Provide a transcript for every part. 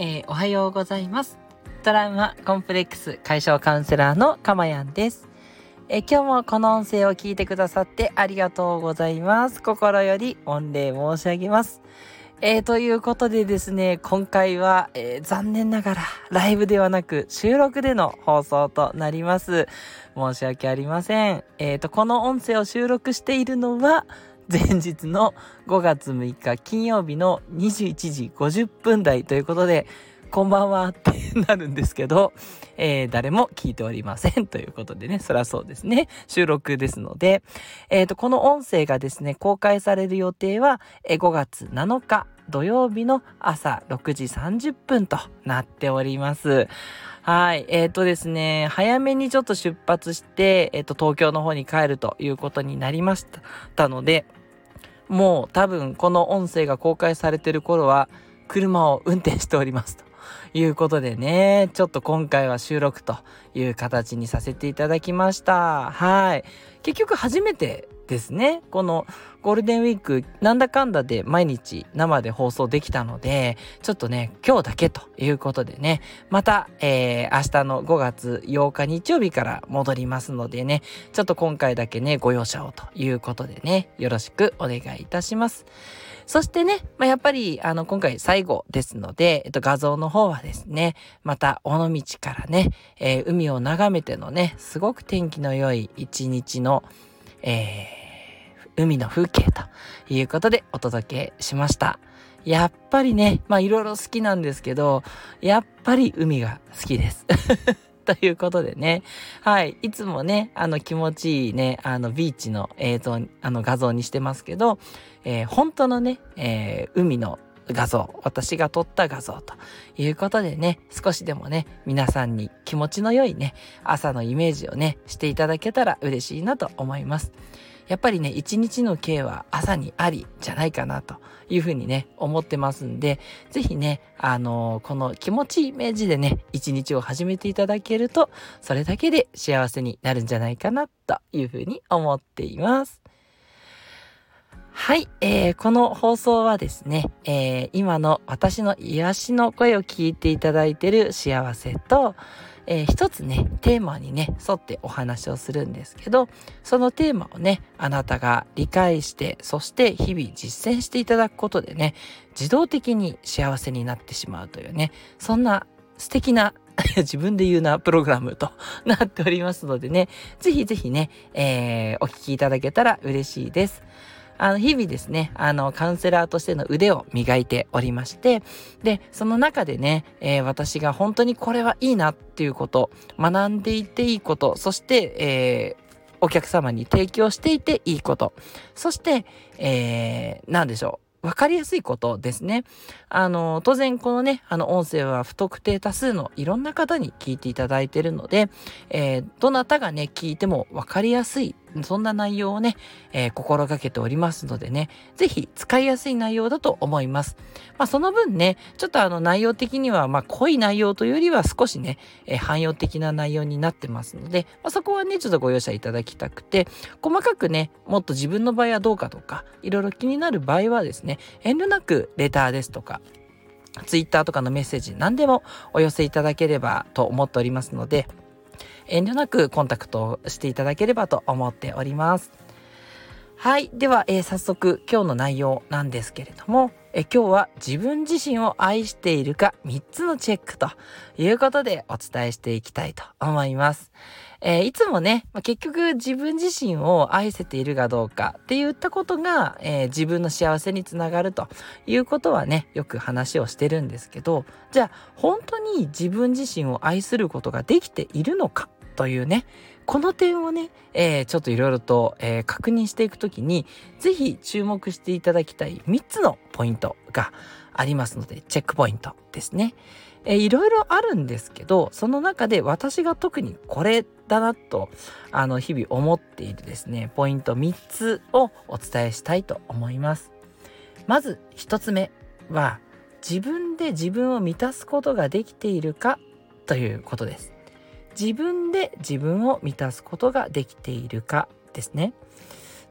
えー、おはようございます。トラウマコンプレックス解消カウンセラーのかまやんです。えー、今日もこの音声を聞いてくださってありがとうございます。心より御礼申し上げます。えー、ということでですね、今回は、えー、残念ながらライブではなく収録での放送となります。申し訳ありません。え、ー、と、この音声を収録しているのは、前日の5月6日金曜日の21時50分台ということで、こんばんは ってなるんですけど、えー、誰も聞いておりませんということでね、そりゃそうですね。収録ですので、えっ、ー、と、この音声がですね、公開される予定は、え、5月7日土曜日の朝6時30分となっております。はい。えっ、ー、とですね、早めにちょっと出発して、えっ、と、東京の方に帰るということになりましたので、もう多分この音声が公開されてる頃は、車を運転しておりますと。いうことでね、ちょっと今回は収録という形にさせていただきました。はい。結局初めてですね。このゴールデンウィークなんだかんだで毎日生で放送できたので、ちょっとね、今日だけということでね、また、えー、明日の5月8日日曜日から戻りますのでね、ちょっと今回だけね、ご容赦をということでね、よろしくお願いいたします。そしてね、まあ、やっぱり、あの、今回最後ですので、えっと、画像の方はですね、また、尾道からね、えー、海を眺めてのね、すごく天気の良い一日の、えー海の風景ということでお届けしました。やっぱりね、まいろいろ好きなんですけど、やっぱり海が好きです。ということでね。はい。いつもね、あの気持ちいいね、あのビーチの映像、あの画像にしてますけど、えー、本当のね、えー、海の画像、私が撮った画像ということでね、少しでもね、皆さんに気持ちの良いね、朝のイメージをね、していただけたら嬉しいなと思います。やっぱりね、一日の計は朝にありじゃないかなというふうにね、思ってますんで、ぜひね、あのー、この気持ちいいイメージでね、一日を始めていただけると、それだけで幸せになるんじゃないかなというふうに思っています。はい、えー、この放送はですね、えー、今の私の癒しの声を聞いていただいている幸せと、えー、一つね、テーマにね、沿ってお話をするんですけど、そのテーマをね、あなたが理解して、そして日々実践していただくことでね、自動的に幸せになってしまうというね、そんな素敵な 自分で言うなプログラムと なっておりますのでね、ぜひぜひね、えー、お聞きいただけたら嬉しいです。あの、日々ですね、あの、カウンセラーとしての腕を磨いておりまして、で、その中でね、えー、私が本当にこれはいいなっていうこと、学んでいていいこと、そして、えーお客様に提供していていいこと。そして、えー、何でしょう。わかりやすいことですね。あの、当然このね、あの音声は不特定多数のいろんな方に聞いていただいているので、えー、どなたがね、聞いてもわかりやすい、そんな内容をね、えー、心がけておりますのでね、ぜひ使いやすい内容だと思います。まあその分ね、ちょっとあの内容的には、まあ濃い内容というよりは少しね、えー、汎用的な内容になってますので、まあ、そこはね、ちょっとご容赦いただきたくて、細かくね、もっと自分の場合はどうかとか、いろいろ気になる場合はですね、遠慮なくレターですとか、ツイッターとかのメッセージ何でもお寄せいただければと思っておりますので、遠慮なくコンタクトしていただければと思っております。はい。では、えー、早速今日の内容なんですけれども、え今日は自分自身を愛しているか3つのチェックということでお伝えしていきたいと思います。えー、いつもね、まあ、結局自分自身を愛せているかどうかって言ったことが、えー、自分の幸せにつながるということはね、よく話をしてるんですけど、じゃあ本当に自分自身を愛することができているのかというね、この点をね、えー、ちょっといろいろと、えー、確認していくときに、ぜひ注目していただきたい3つのポイントがありますので、チェックポイントですね。えー、いろいろあるんですけど、その中で私が特にこれだなと、あの、日々思っているですね、ポイント3つをお伝えしたいと思います。まず1つ目は、自分で自分を満たすことができているかということです。自分で自分を満たすことができているかですね。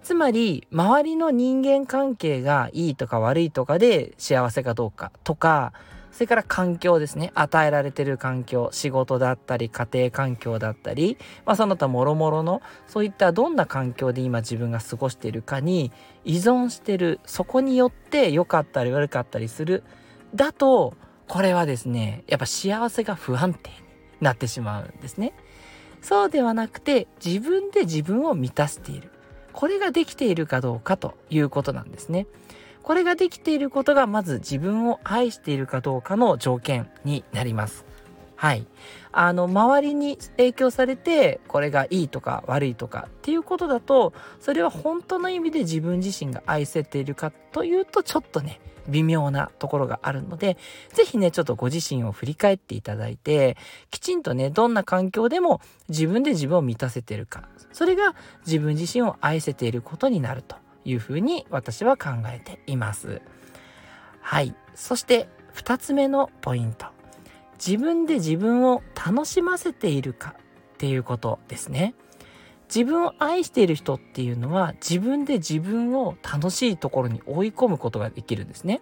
つまり周りの人間関係がいいとか悪いとかで幸せかどうかとかそれから環境ですね。与えられてる環境、仕事だったり、家庭環境だったり、まあその他もろもろの、そういったどんな環境で今自分が過ごしているかに依存してる、そこによって良かったり悪かったりする。だと、これはですね、やっぱ幸せが不安定なってしまうんですね。そうではなくて、自分で自分を満たしている。これができているかどうかということなんですね。これができていることがまず自分を愛しているかどうかの条件になります。はい。あの、周りに影響されて、これがいいとか悪いとかっていうことだと、それは本当の意味で自分自身が愛せているかというと、ちょっとね、微妙なところがあるので、ぜひね、ちょっとご自身を振り返っていただいて、きちんとね、どんな環境でも自分で自分を満たせてるか、それが自分自身を愛せていることになるというふうに私は考えています。はい。そして2つ目のポイント。自分で自分を楽しませているかっていうことですね。自分を愛している人っていうのは自分で自分を楽しいところに追い込むことができるんですね。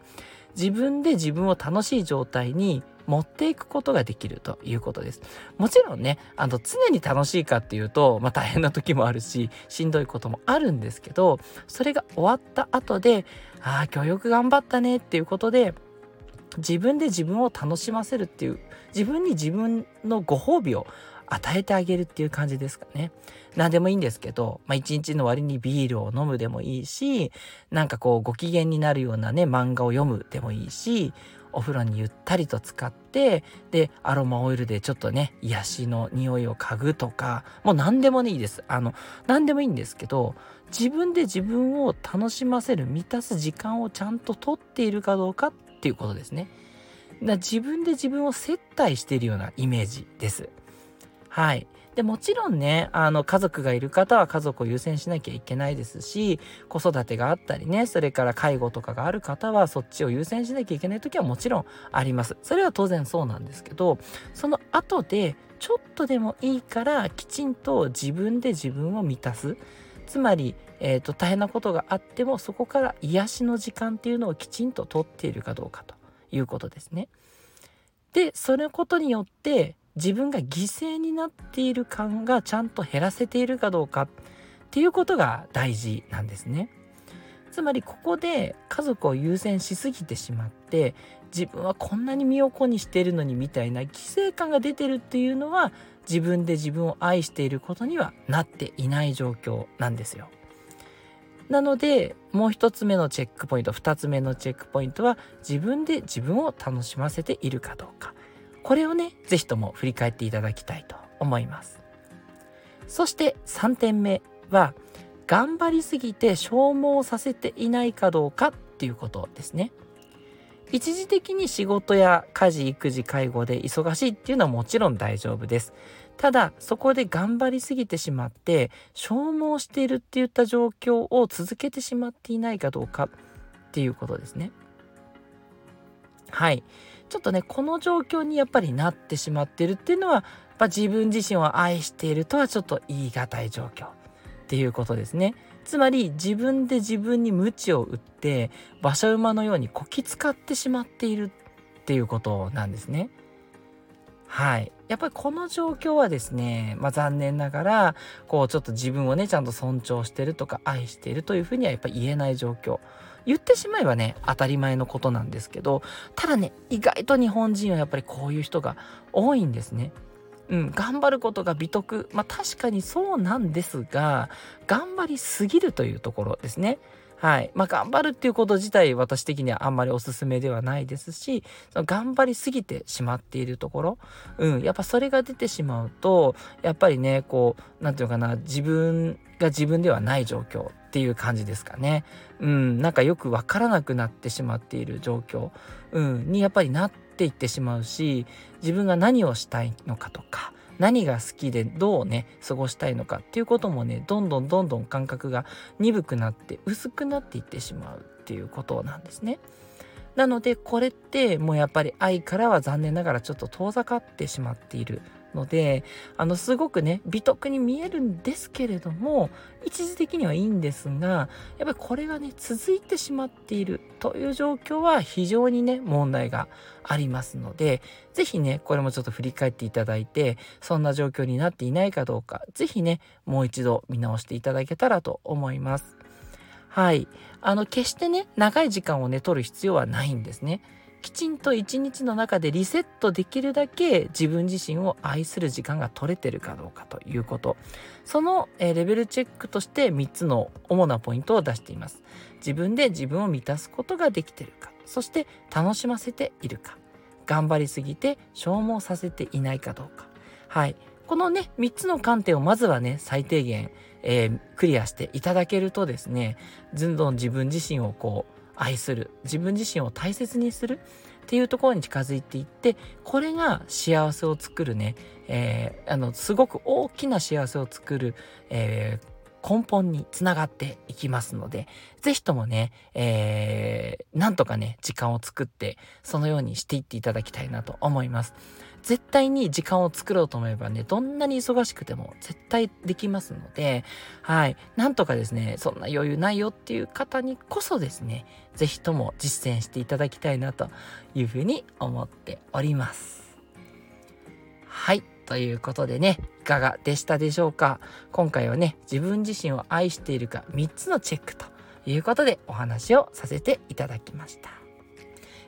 自分で自分を楽しい状態に持っていくことができるということです。もちろんね、あの常に楽しいかっていうと、まあ大変な時もあるし、しんどいこともあるんですけど、それが終わった後で、ああ、今日よく頑張ったねっていうことで、自分で自分を楽しませるっていう、自分に自分のご褒美を与えてあげるっていう感じですかね。何でもいいんですけど、まあ一日の終わりにビールを飲むでもいいし、なんかこうご機嫌になるようなね、漫画を読むでもいいし、お風呂にゆったりと使ってでアロマオイルでちょっとね癒しの匂いを嗅ぐとかもう何でもいいですあの何でもいいんですけど自分で自分を楽しませる満たす時間をちゃんととっているかどうかっっていうことですね。だ自分で自分を接待しているようなイメージです。はい。でもちろんねあの家族がいる方は家族を優先しなきゃいけないですし子育てがあったりねそれから介護とかがある方はそっちを優先しなきゃいけない時はもちろんあります。それは当然そうなんですけどその後でちょっとでもいいからきちんと自分で自分を満たす。つまり、えーと、大変なことがあってもそこから癒しの時間っていうのをきちんととっているかどうかということですね。でそのことによって自分が犠牲になっている感がちゃんと減らせているかどうかっていうことが大事なんですね。つまりここで家族を優先しすぎてしまって自分はこんなに身を粉にしてるのにみたいな犠牲感が出てるっていうのは自分で自分を愛していることにはなっていない状況なんですよ。なのでもう一つ目のチェックポイント二つ目のチェックポイントは自分で自分を楽しませているかどうか。これをね、是非とも振り返っていただきたいと思います。そして3点目は、頑張りすぎて消耗させていないかどうかっていうことですね。一時的に仕事や家事育児介護で忙しいっていうのはもちろん大丈夫です。ただそこで頑張りすぎてしまって消耗しているっていった状況を続けてしまっていないかどうかっていうことですね。はい。ちょっとねこの状況にやっぱりなってしまってるっていうのはやっぱ自分自身を愛しているとはちょっと言い難い状況っていうことですね。つまり自分で自分に鞭を打って馬車馬のようにこき使ってしまっているっていうことなんですね。はい。やっぱりこの状況はですね、まあ残念ながら、こうちょっと自分をね、ちゃんと尊重してるとか愛しているというふうにはやっぱり言えない状況。言ってしまえばね当たり前のことなんですけどただね意外と日本人はやっぱりこういう人が多いんですね。うん、頑張ることが美徳まあ確かにそうなんですが頑張りすぎるというところですね。はい。まあ、頑張るっていうこと自体私的にはあんまりおすすめではないですしその頑張りすぎてしまっているところ、うん、やっぱそれが出てしまうとやっぱりねこう何て言うのかな自分が自分ではない状況っていう感じですかね。うん、なんかよくわからなくなってしまっている状況、うん、にやっぱりなっていってしまうし自分が何をしたいのかとか何が好きでどうね過ごしたいのかっていうこともねどんどんどんどん感覚が鈍くなって薄くなっていってしまうっていうことなんですね。なのでこれってもうやっぱり愛からは残念ながらちょっと遠ざかってしまっているのであのすごくね美徳に見えるんですけれども一時的にはいいんですがやっぱりこれがね続いてしまっているという状況は非常にね問題がありますので是非ねこれもちょっと振り返っていただいてそんな状況になっていないかどうか是非ねもう一度見直していただけたらと思います。はい。あの、決してね、長い時間をね、取る必要はないんですね。きちんと一日の中でリセットできるだけ自分自身を愛する時間が取れてるかどうかということ。その、レベルチェックとして3つの主なポイントを出しています。自分で自分を満たすことができてるか。そして楽しませているか。頑張りすぎて消耗させていないかどうか。はい。このね、3つの観点をまずはね、最低限、えー、クリアしていただけるとですね、どんどん自分自身をこう、愛する、自分自身を大切にするっていうところに近づいていって、これが幸せを作るね、えー、あの、すごく大きな幸せを作る、えー根本につながっていきますので、ぜひともね、えー、なんとかね、時間を作って、そのようにしていっていただきたいなと思います。絶対に時間を作ろうと思えばね、どんなに忙しくても絶対できますので、はい。なんとかですね、そんな余裕ないよっていう方にこそですね、ぜひとも実践していただきたいなというふうに思っております。はい。ということでね、いかがでしたでしょうか？今回はね、自分自身を愛しているか3つのチェックということでお話をさせていただきました。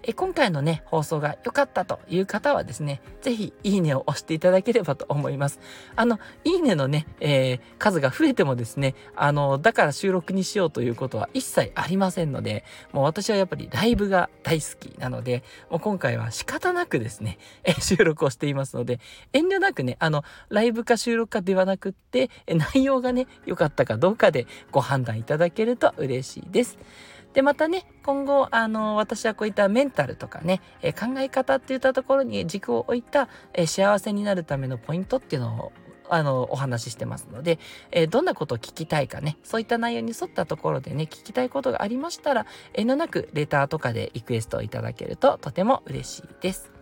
え今回のね、放送が良かったという方はですね、ぜひいいねを押していただければと思います。あの、いいねのね、えー、数が増えてもですね、あの、だから収録にしようということは一切ありませんので、もう私はやっぱりライブが大好きなので、もう今回は仕方なくですね、収録をしていますので、遠慮なくね、あの、ライブか収録かではなくって、内容がね、良かったかどうかでご判断いただけると嬉しいです。で、またね、今後、あの、私はこういったメンタルとかね、え考え方っていったところに軸を置いた、え幸せになるためのポイントっていうのをあの、お話ししてますので、えー、どんなことを聞きたいかね、そういった内容に沿ったところでね、聞きたいことがありましたら、遠慮なくレターとかでリクエストをいただけるととても嬉しいです。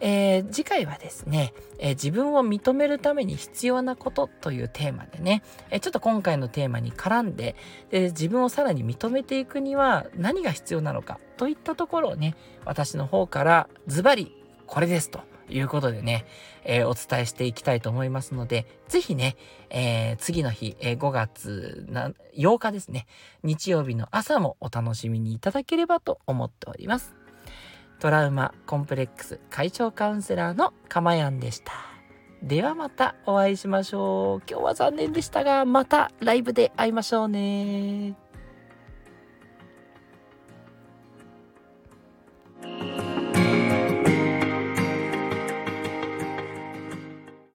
えー、次回はですね、えー、自分を認めるために必要なことというテーマでね、えー、ちょっと今回のテーマに絡んでで自分をさらに認めていくには何が必要なのかといったところをね私の方からズバリこれですということでね、えお伝えしていきたいと思いますので、ぜひね、え次の日、え5月8日ですね、日曜日の朝もお楽しみにいただければと思っております。トラウマコンプレックス解消カウンセラーのかまやんでした。ではまたお会いしましょう。今日は残念でしたが、またライブで会いましょうね。